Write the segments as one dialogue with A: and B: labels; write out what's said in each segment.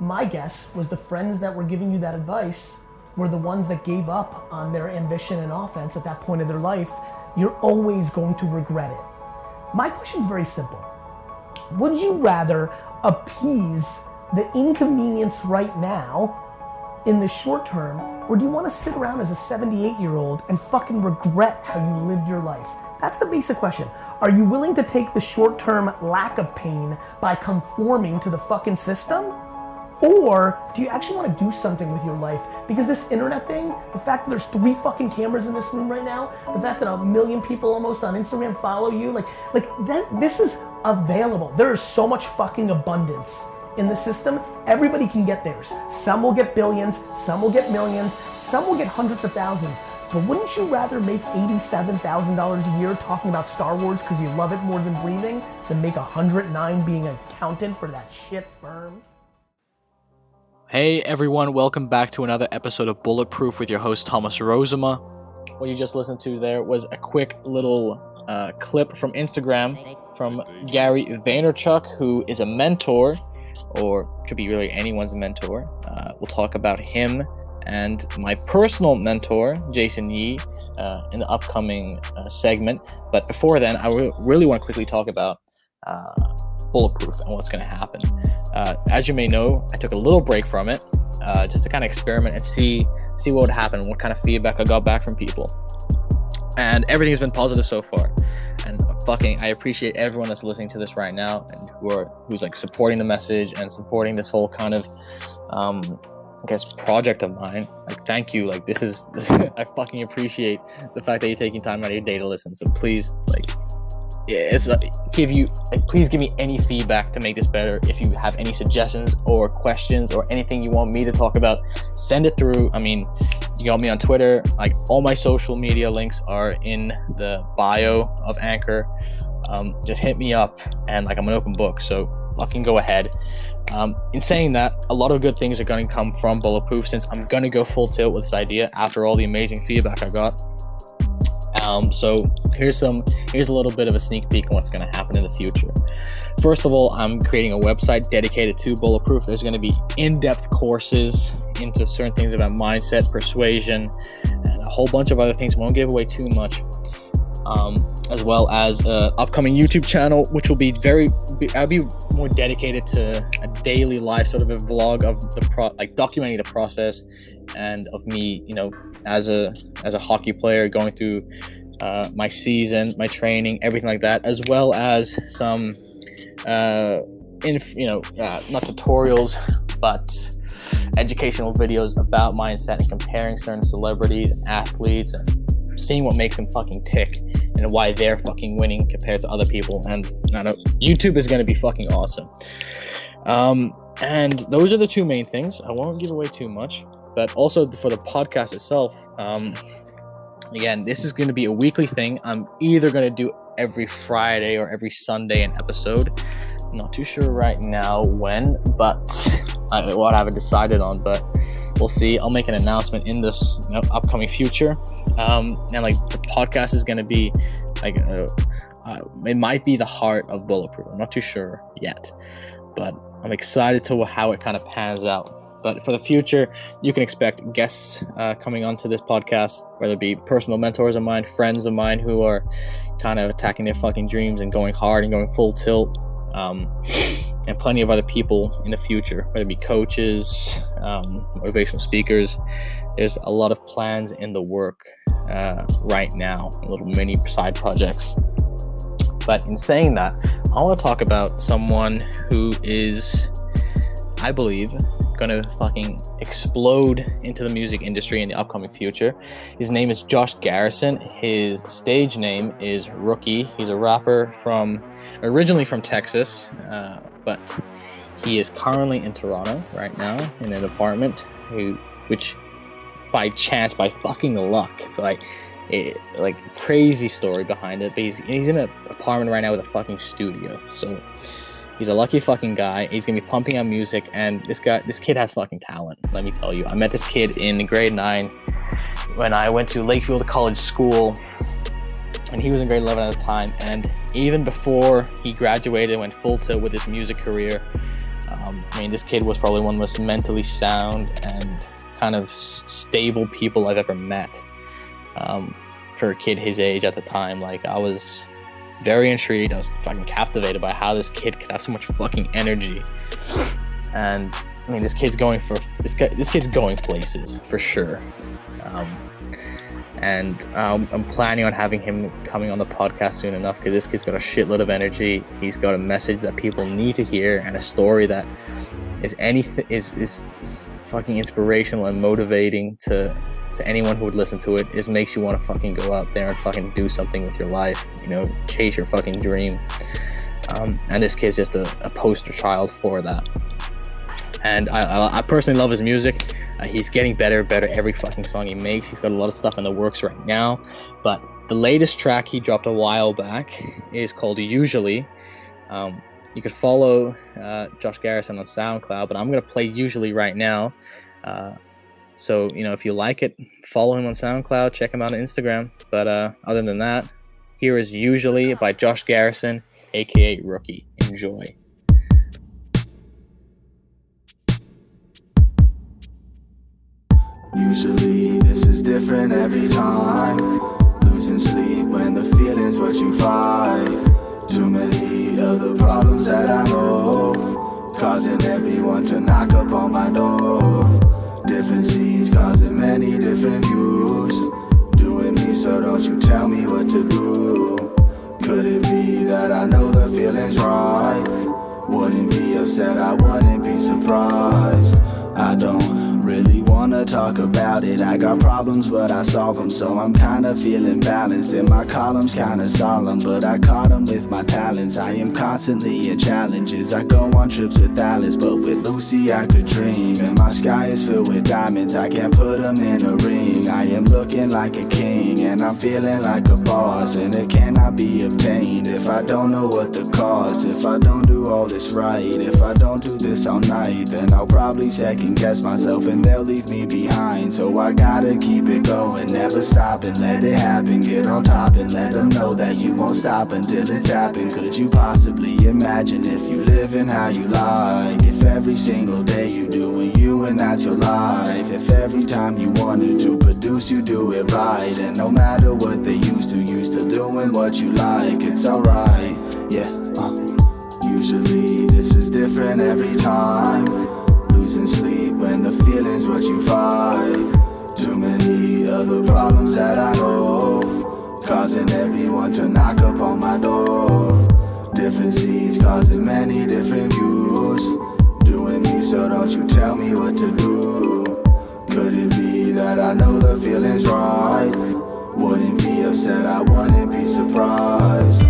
A: my guess was the friends that were giving you that advice were the ones that gave up on their ambition and offense at that point of their life. You're always going to regret it. My question is very simple. Would you rather appease the inconvenience right now in the short term, or do you want to sit around as a 78 year old and fucking regret how you lived your life? That's the basic question. Are you willing to take the short term lack of pain by conforming to the fucking system? Or do you actually want to do something with your life? Because this internet thing, the fact that there's three fucking cameras in this room right now, the fact that a million people almost on Instagram follow you, like, like that, this is available. There is so much fucking abundance in the system. Everybody can get theirs. Some will get billions, some will get millions, some will get hundreds of thousands. But wouldn't you rather make $87,000 a year talking about Star Wars because you love it more than breathing than make 109 being an accountant for that shit firm?
B: Hey everyone, welcome back to another episode of Bulletproof with your host Thomas Rozema. What you just listened to there was a quick little uh, clip from Instagram from Gary Vaynerchuk, who is a mentor, or could be really anyone's mentor. Uh, we'll talk about him and my personal mentor, Jason Yee, uh, in the upcoming uh, segment. But before then, I re- really want to quickly talk about uh, Bulletproof and what's going to happen. Uh, as you may know, I took a little break from it uh, just to kind of experiment and see see what would happen, what kind of feedback I got back from people, and everything's been positive so far. And fucking, I appreciate everyone that's listening to this right now and who are who's like supporting the message and supporting this whole kind of um, I guess project of mine. Like, thank you. Like, this is, this, I fucking appreciate the fact that you're taking time out of your day to listen. So please, like, it's uh, give you please give me any feedback to make this better. If you have any suggestions or questions or anything you want me to talk about send it through. I mean you got me on twitter. Like all my social media links are in the bio of anchor. Um, just hit me up and like i'm an open book so fucking go ahead. Um, in saying that a lot of good things are going to come from bulletproof since i'm going to go full tilt with this idea after all the amazing feedback i got um, so here's some here's a little bit of a sneak peek on what's going to happen in the future. First of all, I'm creating a website dedicated to bulletproof. There's going to be in-depth courses into certain things about mindset, persuasion, and a whole bunch of other things. Won't give away too much. Um, as well as an upcoming YouTube channel, which will be very, I'll be more dedicated to a daily life, sort of a vlog of the pro, like documenting the process and of me, you know, as a as a hockey player going through uh, my season, my training, everything like that, as well as some, uh, in you know, uh, not tutorials, but educational videos about mindset and comparing certain celebrities, athletes, and seeing what makes them fucking tick and why they're fucking winning compared to other people. And I know YouTube is going to be fucking awesome. Um, and those are the two main things. I won't give away too much but also for the podcast itself. Um, again, this is going to be a weekly thing. I'm either going to do every Friday or every Sunday an episode. I'm not too sure right now when, but I, what I haven't decided on, but we'll see. I'll make an announcement in this you know, upcoming future. Um, and like the podcast is going to be like, uh, uh, it might be the heart of Bulletproof. I'm not too sure yet, but I'm excited to how it kind of pans out. But for the future, you can expect guests uh, coming onto this podcast, whether it be personal mentors of mine, friends of mine who are kind of attacking their fucking dreams and going hard and going full tilt, um, and plenty of other people in the future, whether it be coaches, um, motivational speakers. There's a lot of plans in the work uh, right now, little mini side projects. But in saying that, I want to talk about someone who is, I believe, gonna fucking explode into the music industry in the upcoming future. His name is Josh Garrison. His stage name is Rookie. He's a rapper from originally from Texas, uh, but he is currently in Toronto right now in an apartment. Who, which by chance, by fucking luck, like it, like crazy story behind it. But he's he's in an apartment right now with a fucking studio. So He's a lucky fucking guy. He's gonna be pumping out music, and this guy, this kid has fucking talent. Let me tell you. I met this kid in grade nine when I went to Lakefield College School, and he was in grade eleven at the time. And even before he graduated, and went full tilt with his music career. Um, I mean, this kid was probably one of the most mentally sound and kind of stable people I've ever met. Um, for a kid his age at the time, like I was very intrigued. I was fucking captivated by how this kid could have so much fucking energy. And I mean, this kid's going for this guy. This kid's going places for sure. Um, and um, I'm planning on having him coming on the podcast soon enough because this kid's got a shitload of energy. He's got a message that people need to hear and a story that is anything is, is is fucking inspirational and motivating to to anyone who would listen to it. It makes you want to fucking go out there and fucking do something with your life. You know, chase your fucking dream. Um, and this kid's just a, a poster child for that. And I, I, personally love his music. Uh, he's getting better, better every fucking song he makes. He's got a lot of stuff in the works right now. But the latest track he dropped a while back is called Usually. Um, you could follow uh, Josh Garrison on SoundCloud, but I'm to play Usually right now. Uh, so, you know, if you like it, follow him on SoundCloud, check him out on Instagram. But uh, other than that, here is Usually by Josh Garrison, aka Rookie. Enjoy.
C: Usually this is different every time. Losing sleep when the feeling's what you fight. Too many other problems that I know. Causing everyone to knock up on my door. Different seeds causing many different views. Doing me, so don't you tell me what to do. Could it be that I know the feeling's right? Wouldn't be upset, I wouldn't be surprised. I don't talk about it. I got problems, but I solve them, so I'm kinda feeling balanced. And my columns kinda solemn, but I caught them with my talents. I am constantly in challenges. I go on trips with Alice, but with Lucy I could dream. And my sky is filled with diamonds, I can't put them in a ring. I am looking like a king, and I'm feeling like a boss. And it cannot be obtained if I don't know what the cause. If I don't do all this right, if I don't do this all night, then I'll probably second guess myself and they'll leave me behind. So I gotta keep it going, never stop and let it happen. Get on top and let them know that you won't stop until it's happened. Could you possibly imagine if you live in how you like? If every single day you doing you and that's your life. If every time you wanted to produce, you do it right. And no matter what they used to, you still doing what you like. It's alright, yeah. Uh. Usually this is different every time. Losing sleep when the feeling's what you fight. Too many other problems that I know. Causing everyone to knock up on my door. Different seeds causing many different views. Doing me, so don't you tell me what to do. Could it be that I know the feeling's right? Wouldn't be upset, I wouldn't be surprised.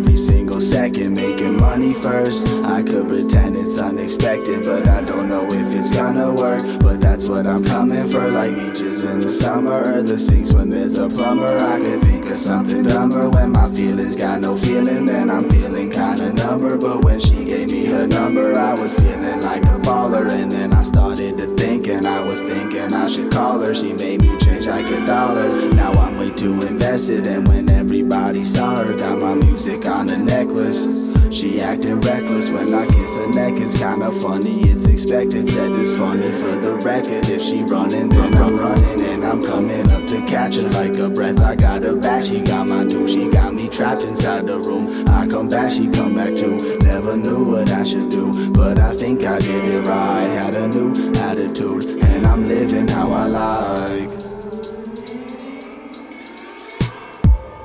C: Every single second making money first, I could pretend it's unexpected, but I don't know if it's gonna work. But that's what I'm coming for, like beaches in the summer, or the sinks when there's a plumber. I could think of something dumber when my feelings got no feeling, then I'm feeling kinda number. But when she gave me her number, I was feeling like a baller, and then I started to think, and I was thinking I should call her. She made me change like a dollar. Now I'm way too invested, and when everybody saw her, got my music on a necklace. She acting reckless when I kiss her neck. It's kinda funny, it's expected. Said it's funny for the record. If she running, then I'm running, and I'm coming up to catch her like a breath. I got her back, she got my too. She got me trapped inside the room. I come back, she come back too. Never knew what I should do, but I think I did it right. Had a new attitude, and I'm living how I like.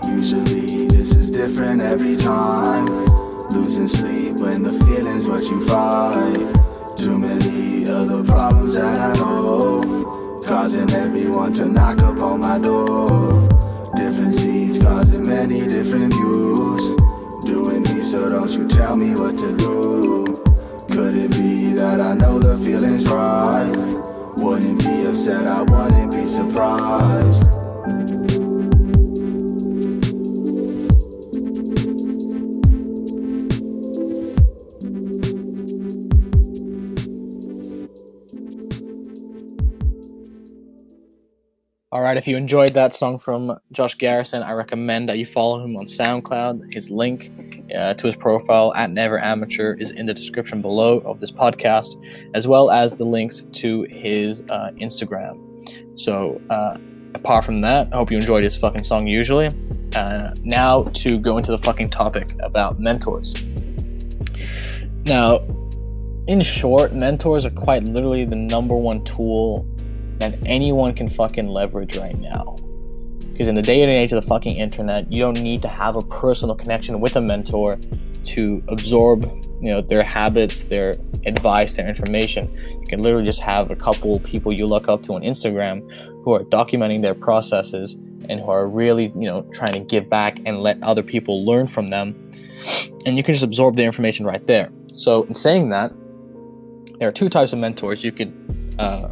C: Usually this is different every time. Losing sleep when the feeling's what you fight. Too many other problems that I know. Causing everyone to knock up on my door. Different seeds causing many different views. Doing me, so don't you tell me what to do. Could it be that I know the feeling's right? Wouldn't be upset, I wouldn't be surprised.
B: All right, if you enjoyed that song from Josh Garrison, I recommend that you follow him on SoundCloud. His link uh, to his profile at Never Amateur is in the description below of this podcast, as well as the links to his uh, Instagram. So, uh, apart from that, I hope you enjoyed his fucking song usually. Uh, now to go into the fucking topic about mentors. Now, in short, mentors are quite literally the number one tool that anyone can fucking leverage right now. Because in the day and age of the fucking internet, you don't need to have a personal connection with a mentor to absorb, you know, their habits, their advice, their information. You can literally just have a couple people you look up to on Instagram who are documenting their processes and who are really, you know, trying to give back and let other people learn from them. And you can just absorb their information right there. So, in saying that, there are two types of mentors you could uh,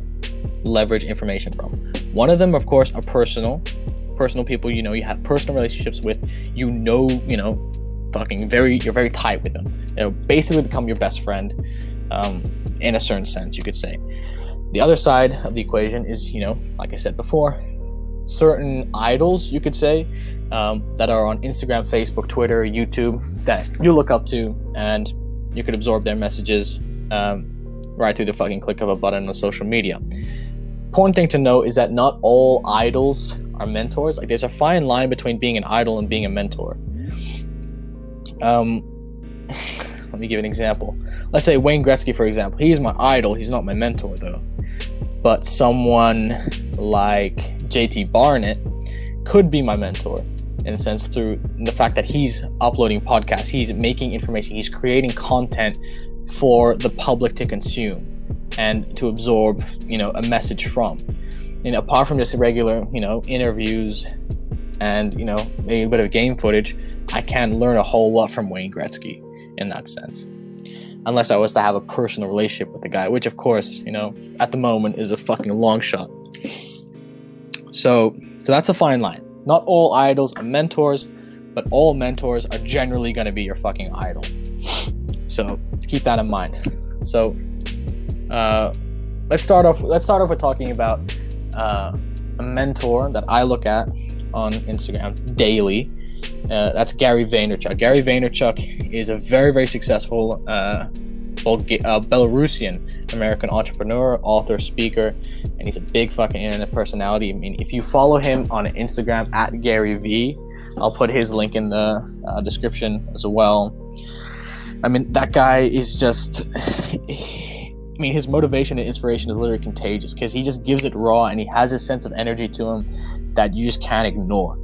B: leverage information from. One of them, of course, are personal, personal people you know you have personal relationships with. You know, you know, fucking very, you're very tight with them. They'll basically become your best friend, um, in a certain sense, you could say. The other side of the equation is, you know, like I said before, certain idols, you could say, um, that are on Instagram, Facebook, Twitter, YouTube that you look up to, and you could absorb their messages um, right through the fucking click of a button on social media. Important thing to note is that not all idols are mentors. Like there's a fine line between being an idol and being a mentor. Um, let me give an example. Let's say Wayne Gretzky, for example. He's my idol. He's not my mentor, though. But someone like JT Barnett could be my mentor in a sense through the fact that he's uploading podcasts, he's making information, he's creating content for the public to consume and to absorb, you know, a message from. And apart from just regular, you know, interviews and, you know, a bit of game footage, I can learn a whole lot from Wayne Gretzky in that sense. Unless I was to have a personal relationship with the guy, which of course, you know, at the moment is a fucking long shot. So, so that's a fine line. Not all idols are mentors, but all mentors are generally going to be your fucking idol. So keep that in mind. So uh, let's start off. Let's start off with talking about uh, a mentor that I look at on Instagram daily. Uh, that's Gary Vaynerchuk. Gary Vaynerchuk is a very, very successful uh, uh, Belarusian American entrepreneur, author, speaker, and he's a big fucking internet personality. I mean, if you follow him on Instagram at Gary V, I'll put his link in the uh, description as well. I mean, that guy is just. I mean, his motivation and inspiration is literally contagious because he just gives it raw and he has a sense of energy to him that you just can't ignore.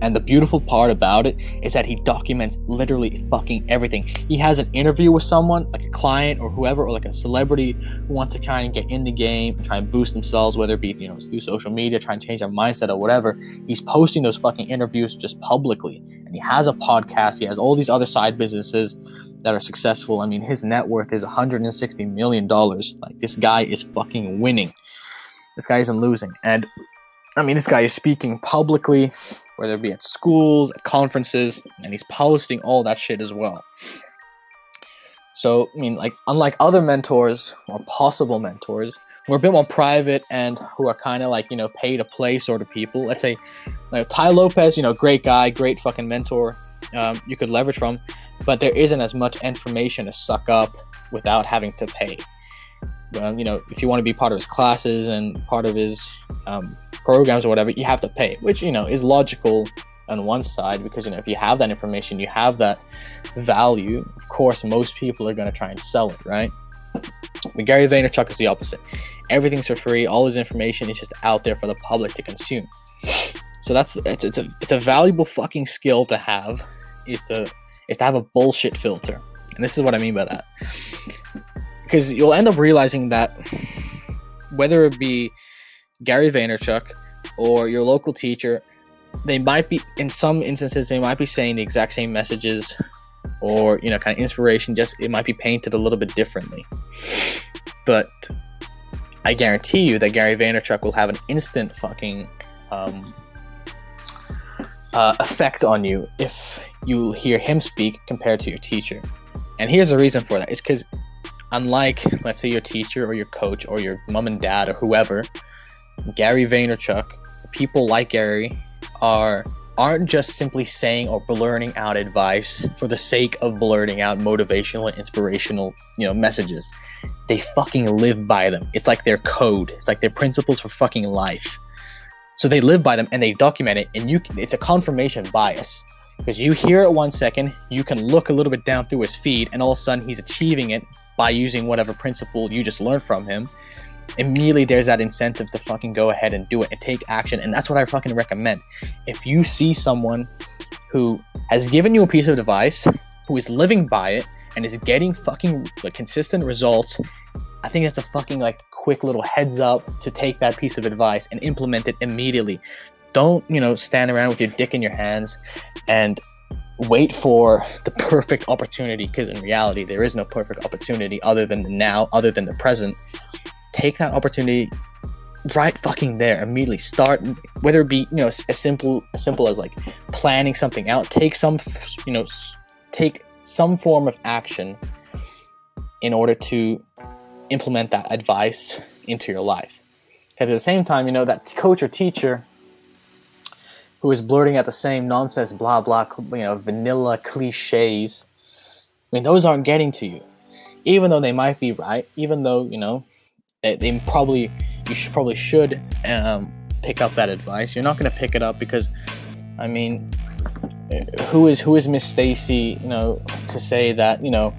B: And the beautiful part about it is that he documents literally fucking everything. He has an interview with someone, like a client or whoever, or like a celebrity who wants to kind of get in the game, try and boost themselves, whether it be, you know, through social media, try and change their mindset or whatever. He's posting those fucking interviews just publicly. And he has a podcast, he has all these other side businesses that are successful. I mean, his net worth is 160 million dollars. Like this guy is fucking winning. This guy isn't losing. And I mean, this guy is speaking publicly, whether it be at schools, at conferences, and he's posting all that shit as well. So, I mean, like, unlike other mentors or possible mentors, who are a bit more private and who are kind of like, you know, pay to play sort of people. Let's say, like, Tai Lopez, you know, great guy, great fucking mentor, um, you could leverage from, but there isn't as much information to suck up without having to pay. Um, you know, if you want to be part of his classes and part of his um, programs or whatever, you have to pay, which you know is logical on one side because you know if you have that information, you have that value. Of course, most people are going to try and sell it, right? But Gary Vaynerchuk is the opposite. Everything's for free. All his information is just out there for the public to consume. So that's it's, it's a it's a valuable fucking skill to have is to is to have a bullshit filter. And this is what I mean by that. Because you'll end up realizing that whether it be Gary Vaynerchuk or your local teacher, they might be in some instances they might be saying the exact same messages or you know kind of inspiration just it might be painted a little bit differently but i guarantee you that gary vaynerchuk will have an instant fucking um, uh, effect on you if you hear him speak compared to your teacher and here's the reason for that it's because unlike let's say your teacher or your coach or your mom and dad or whoever Gary Vaynerchuk, people like Gary are aren't just simply saying or blurting out advice for the sake of blurting out motivational and inspirational, you know, messages. They fucking live by them. It's like their code. It's like their principles for fucking life. So they live by them and they document it, and you it's a confirmation bias because you hear it one second, you can look a little bit down through his feed, and all of a sudden he's achieving it by using whatever principle you just learned from him. Immediately, there's that incentive to fucking go ahead and do it and take action, and that's what I fucking recommend. If you see someone who has given you a piece of advice, who is living by it, and is getting fucking like consistent results, I think that's a fucking like quick little heads up to take that piece of advice and implement it immediately. Don't, you know, stand around with your dick in your hands and wait for the perfect opportunity because in reality there is no perfect opportunity other than the now, other than the present. Take that opportunity right fucking there immediately start whether it be you know as simple as simple as like planning something out take some you know take some form of action in order to implement that advice into your life. At the same time, you know, that coach or teacher who is blurting out the same nonsense, blah, blah, you know, vanilla cliches, I mean, those aren't getting to you. Even though they might be right, even though, you know, they, they probably, you should probably should um, pick up that advice. You're not going to pick it up because, I mean, who is who is Miss Stacy? You know, to say that you know,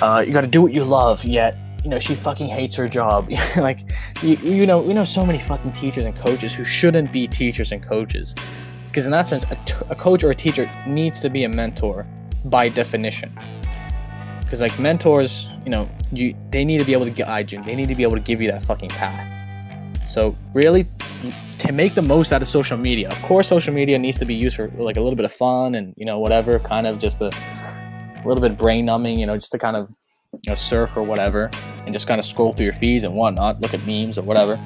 B: uh, you got to do what you love. Yet you know she fucking hates her job. Like you, you know we know so many fucking teachers and coaches who shouldn't be teachers and coaches. Because in that sense a, t- a coach or a teacher needs to be a mentor by definition. Because like mentors you know you they need to be able to guide you they need to be able to give you that fucking path. So really to make the most out of social media of course social media needs to be used for like a little bit of fun and you know whatever kind of just a, a little bit brain numbing you know just to kind of you know surf or whatever and just kind of scroll through your feeds and whatnot look at memes or whatever.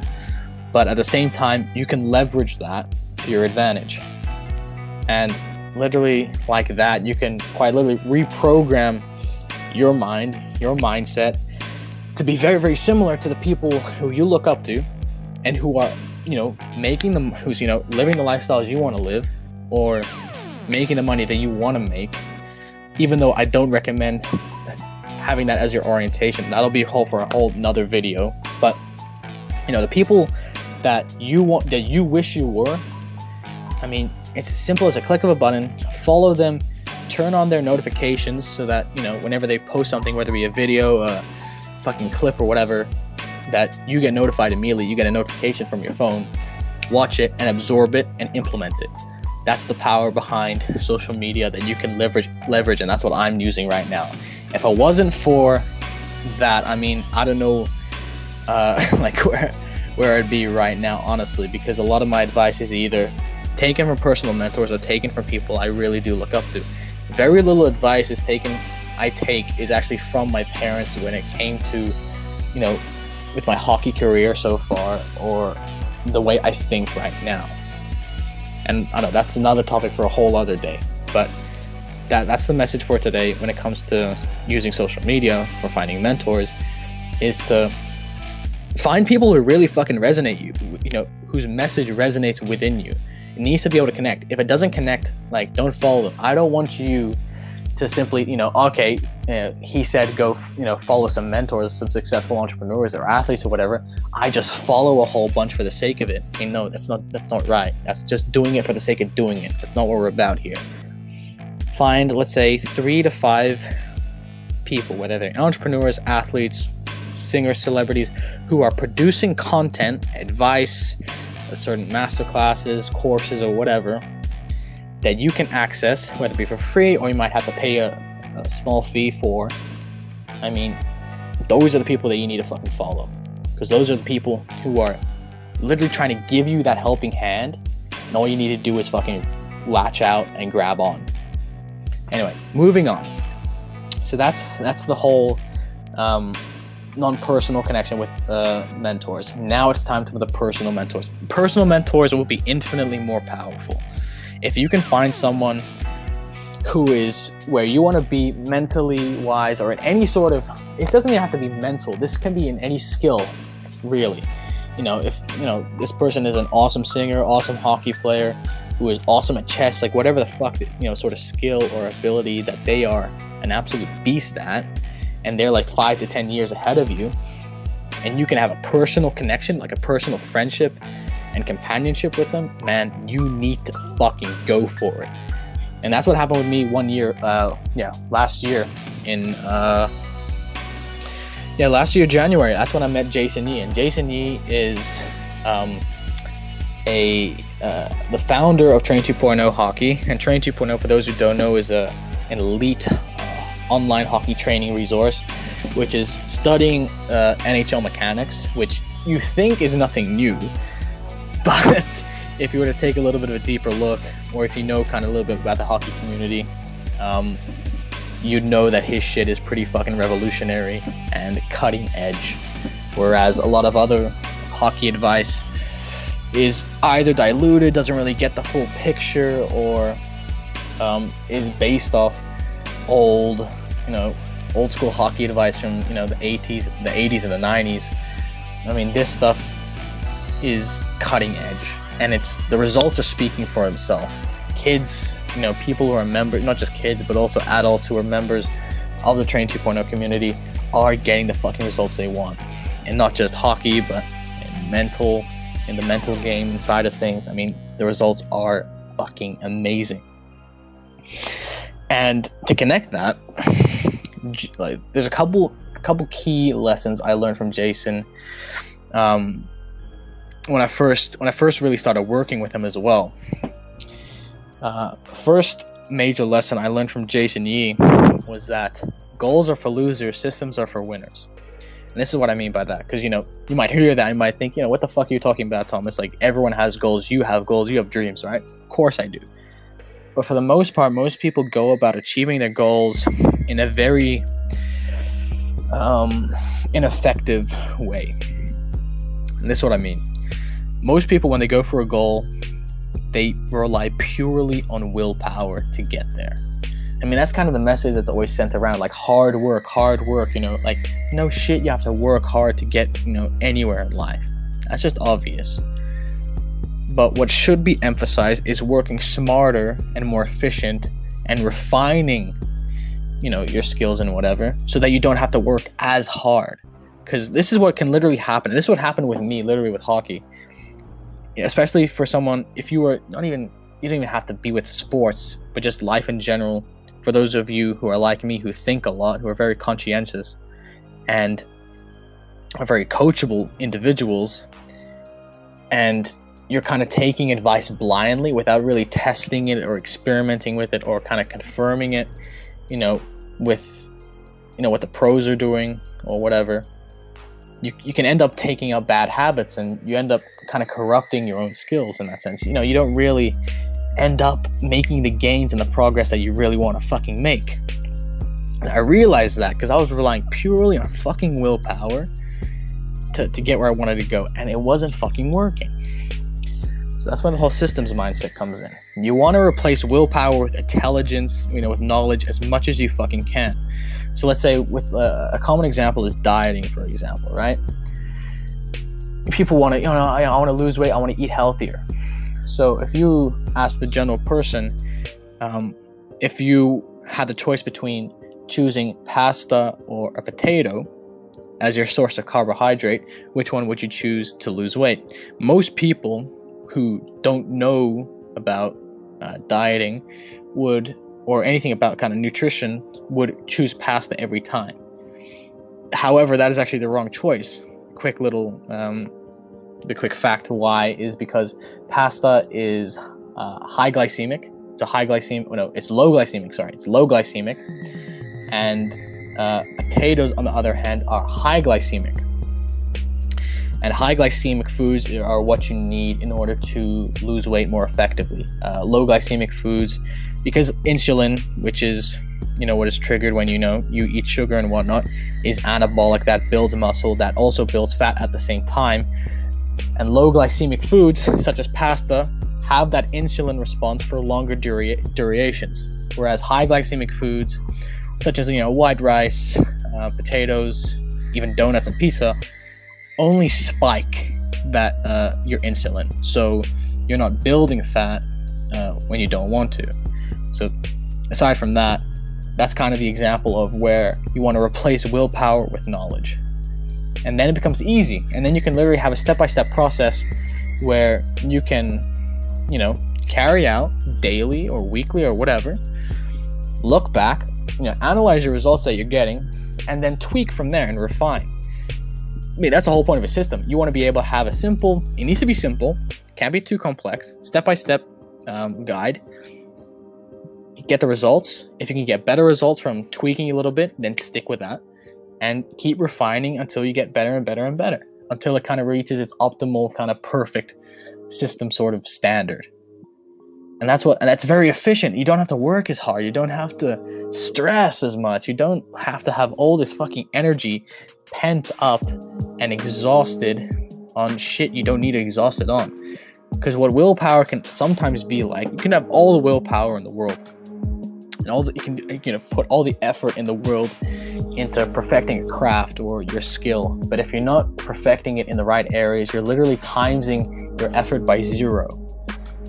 B: But at the same time you can leverage that to your advantage. And literally like that you can quite literally reprogram your mind your mindset to be very very similar to the people who you look up to and who are you know making them who's you know living the lifestyles you want to live or making the money that you want to make. Even though i don't recommend having that as your orientation. That'll be whole for a whole another video. But you know, the people that you want that you wish you were, I mean, it's as simple as a click of a button, follow them, turn on their notifications so that, you know, whenever they post something, whether it be a video, a fucking clip or whatever, that you get notified immediately. You get a notification from your phone, watch it and absorb it and implement it. That's the power behind social media that you can leverage leverage and that's what I'm using right now if it wasn't for that, I mean, I don't know, uh, like where where I'd be right now, honestly, because a lot of my advice is either taken from personal mentors or taken from people I really do look up to. Very little advice is taken I take is actually from my parents when it came to, you know, with my hockey career so far or the way I think right now. And I don't know that's another topic for a whole other day. But that that's the message for today when it comes to using social media for finding mentors is to find people who really fucking resonate you you know whose message resonates within you. It needs to be able to connect. If it doesn't connect like don't follow them. I don't want you to simply you know okay uh, he said go you know follow some mentors some successful entrepreneurs or athletes or whatever. I just follow a whole bunch for the sake of it. Mean, no that's not that's not right. That's just doing it for the sake of doing it. That's not what we're about here find, let's say, three to five people, whether they're entrepreneurs, athletes, singers, celebrities, who are producing content, advice, certain master classes, courses, or whatever that you can access, whether it be for free or you might have to pay a, a small fee for. I mean, those are the people that you need to fucking follow. Because those are the people who are literally trying to give you that helping hand, and all you need to do is fucking latch out and grab on. Anyway, moving on. So that's that's the whole um, non-personal connection with uh, mentors. Now it's time to the personal mentors. Personal mentors will be infinitely more powerful if you can find someone who is where you want to be mentally wise or in any sort of it doesn't even have to be mental this can be in any skill really you know if you know this person is an awesome singer awesome hockey player who is awesome at chess, like whatever the fuck, you know, sort of skill or ability that they are an absolute beast at, and they're like five to 10 years ahead of you, and you can have a personal connection, like a personal friendship and companionship with them, man, you need to fucking go for it. And that's what happened with me one year, uh, yeah, last year in, uh, yeah, last year, January, that's when I met Jason Yee. And Jason Yee is, um, a uh, the founder of Train 2.0 Hockey, and Train 2.0, for those who don't know, is a an elite uh, online hockey training resource, which is studying uh, NHL mechanics, which you think is nothing new, but if you were to take a little bit of a deeper look, or if you know kind of a little bit about the hockey community, um, you'd know that his shit is pretty fucking revolutionary and cutting edge. Whereas a lot of other hockey advice is either diluted, doesn't really get the full picture, or um, is based off old, you know, old school hockey advice from you know the 80s, the 80s and the 90s. I mean, this stuff is cutting edge, and it's the results are speaking for themselves. Kids, you know, people who are members, not just kids, but also adults who are members of the Train 2.0 community are getting the fucking results they want, and not just hockey, but mental in the mental game side of things, I mean, the results are fucking amazing. And to connect that, like, there's a couple a couple key lessons I learned from Jason. Um, when I first when I first really started working with him as well. Uh, first major lesson I learned from Jason Yee was that goals are for losers, systems are for winners. And this is what I mean by that, because you know, you might hear that, and you might think, you know, what the fuck are you talking about, Thomas? Like everyone has goals, you have goals, you have dreams, right? Of course I do. But for the most part, most people go about achieving their goals in a very um, ineffective way. And this is what I mean. Most people, when they go for a goal, they rely purely on willpower to get there. I mean, that's kind of the message that's always sent around like hard work, hard work, you know, like no shit, you have to work hard to get, you know, anywhere in life. That's just obvious. But what should be emphasized is working smarter and more efficient and refining, you know, your skills and whatever so that you don't have to work as hard. Because this is what can literally happen. This is what happened with me, literally with hockey. Especially for someone, if you were not even, you don't even have to be with sports, but just life in general for those of you who are like me, who think a lot, who are very conscientious, and are very coachable individuals, and you're kind of taking advice blindly without really testing it or experimenting with it or kind of confirming it, you know, with you know what the pros are doing or whatever. You, you can end up taking up bad habits and you end up kind of corrupting your own skills in that sense. You know, you don't really end up making the gains and the progress that you really want to fucking make. And I realized that because I was relying purely on fucking willpower to, to get where I wanted to go, and it wasn't fucking working. So that's where the whole systems mindset comes in. You want to replace willpower with intelligence, you know, with knowledge as much as you fucking can. So let's say with uh, a common example is dieting, for example, right? People want to, you know, I, I want to lose weight, I want to eat healthier. So if you ask the general person, um, if you had the choice between choosing pasta or a potato as your source of carbohydrate, which one would you choose to lose weight? Most people who don't know about uh, dieting would, or anything about kind of nutrition, would choose pasta every time. However, that is actually the wrong choice. Quick little um, the quick fact why is because pasta is uh, high glycemic. It's a high glycemic. Oh no, it's low glycemic. Sorry, it's low glycemic. And uh, potatoes, on the other hand, are high glycemic. And high glycemic foods are what you need in order to lose weight more effectively. Uh, low glycemic foods, because insulin, which is you know what is triggered when you know you eat sugar and whatnot, is anabolic that builds muscle that also builds fat at the same time. And low glycemic foods, such as pasta, have that insulin response for longer dura- durations, whereas high glycemic foods, such as you know white rice, uh, potatoes, even donuts and pizza, only spike that uh, your insulin. So you're not building fat when you don't want to. So, aside from that, that's kind of the example of where you want to replace willpower with knowledge. And then it becomes easy. And then you can literally have a step by step process where you can, you know, carry out daily or weekly or whatever, look back, you know, analyze your results that you're getting, and then tweak from there and refine. I mean, that's the whole point of a system. You want to be able to have a simple, it needs to be simple, can't be too complex, step by step guide. Get the results. If you can get better results from tweaking a little bit, then stick with that and keep refining until you get better and better and better until it kind of reaches its optimal, kind of perfect system sort of standard. And that's what and that's very efficient. You don't have to work as hard. You don't have to stress as much. You don't have to have all this fucking energy pent up and exhausted on shit you don't need to exhaust it on. Because what willpower can sometimes be like you can have all the willpower in the world and all you can you know put all the effort in the world into perfecting a craft or your skill but if you're not perfecting it in the right areas you're literally timesing your effort by zero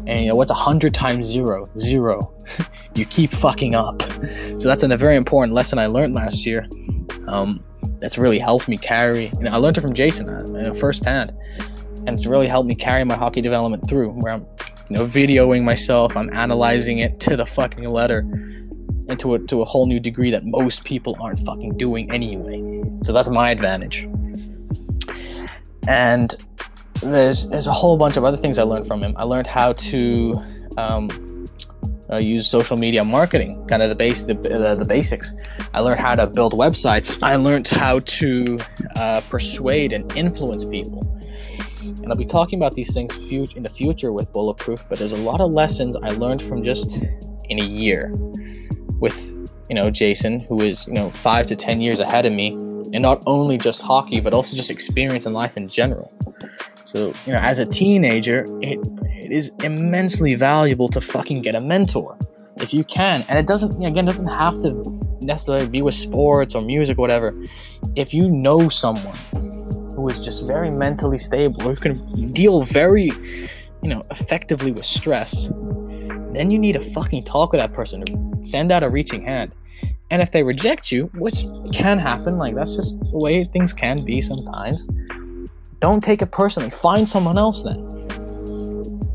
B: and you know what's a hundred times zero? Zero. you keep fucking up. So that's a very important lesson I learned last year. Um, that's really helped me carry. You know, I learned it from Jason uh, firsthand, and it's really helped me carry my hockey development through. Where I'm, you know, videoing myself, I'm analyzing it to the fucking letter, and to a to a whole new degree that most people aren't fucking doing anyway. So that's my advantage. And there's there's a whole bunch of other things I learned from him. I learned how to um, uh, use social media marketing, kind of the base the, the, basics. I learned how to build websites. I learned how to uh, persuade and influence people. And I'll be talking about these things in the future with Bulletproof. But there's a lot of lessons I learned from just in a year with you know Jason, who is you know five to ten years ahead of me, and not only just hockey, but also just experience in life in general. So, you know, as a teenager, it, it is immensely valuable to fucking get a mentor if you can. And it doesn't, again, it doesn't have to necessarily be with sports or music or whatever. If you know someone who is just very mentally stable, who can deal very, you know, effectively with stress, then you need to fucking talk with that person. Send out a reaching hand. And if they reject you, which can happen, like that's just the way things can be sometimes, don't take it personally. Find someone else then.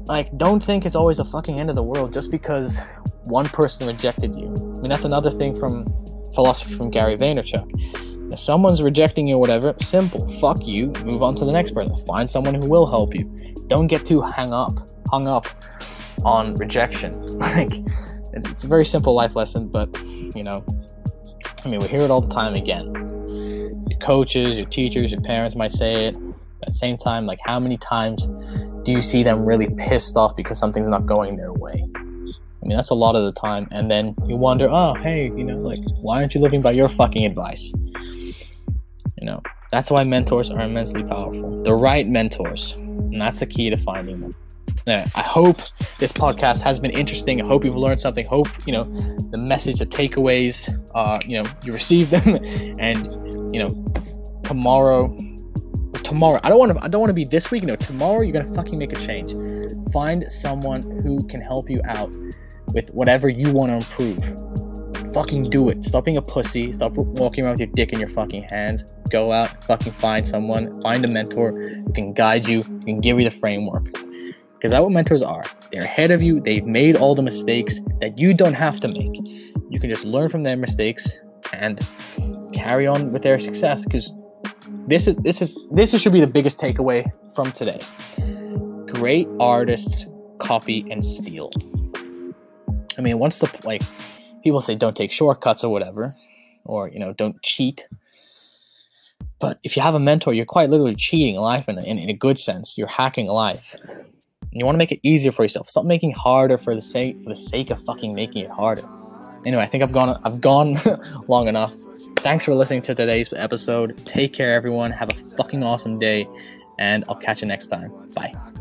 B: Like, don't think it's always the fucking end of the world just because one person rejected you. I mean, that's another thing from philosophy from Gary Vaynerchuk. If someone's rejecting you or whatever, simple. Fuck you. Move on to the next person. Find someone who will help you. Don't get too hung up, hung up on rejection. Like, it's, it's a very simple life lesson, but you know, I mean, we hear it all the time again. Your coaches, your teachers, your parents might say it at the same time, like how many times do you see them really pissed off because something's not going their way? I mean, that's a lot of the time. And then you wonder, oh, hey, you know, like, why aren't you living by your fucking advice? You know, that's why mentors are immensely powerful. The right mentors. And that's the key to finding them. I hope this podcast has been interesting. I hope you've learned something. Hope, you know, the message, the takeaways, uh, you know, you receive them. and, you know, tomorrow tomorrow. I don't want to. I don't want to be this week. No, tomorrow you're gonna fucking make a change. Find someone who can help you out with whatever you want to improve. Fucking do it. Stop being a pussy. Stop walking around with your dick in your fucking hands. Go out. Fucking find someone. Find a mentor who can guide you. Who can give you the framework. Because that's what mentors are. They're ahead of you. They've made all the mistakes that you don't have to make. You can just learn from their mistakes and carry on with their success. Because this is this is this should be the biggest takeaway from today. Great artists copy and steal. I mean, once the like people say don't take shortcuts or whatever, or you know don't cheat. But if you have a mentor, you're quite literally cheating life in a, in, in a good sense. You're hacking life. And you want to make it easier for yourself. Stop making harder for the sake for the sake of fucking making it harder. Anyway, I think I've gone I've gone long enough. Thanks for listening to today's episode. Take care, everyone. Have a fucking awesome day, and I'll catch you next time. Bye.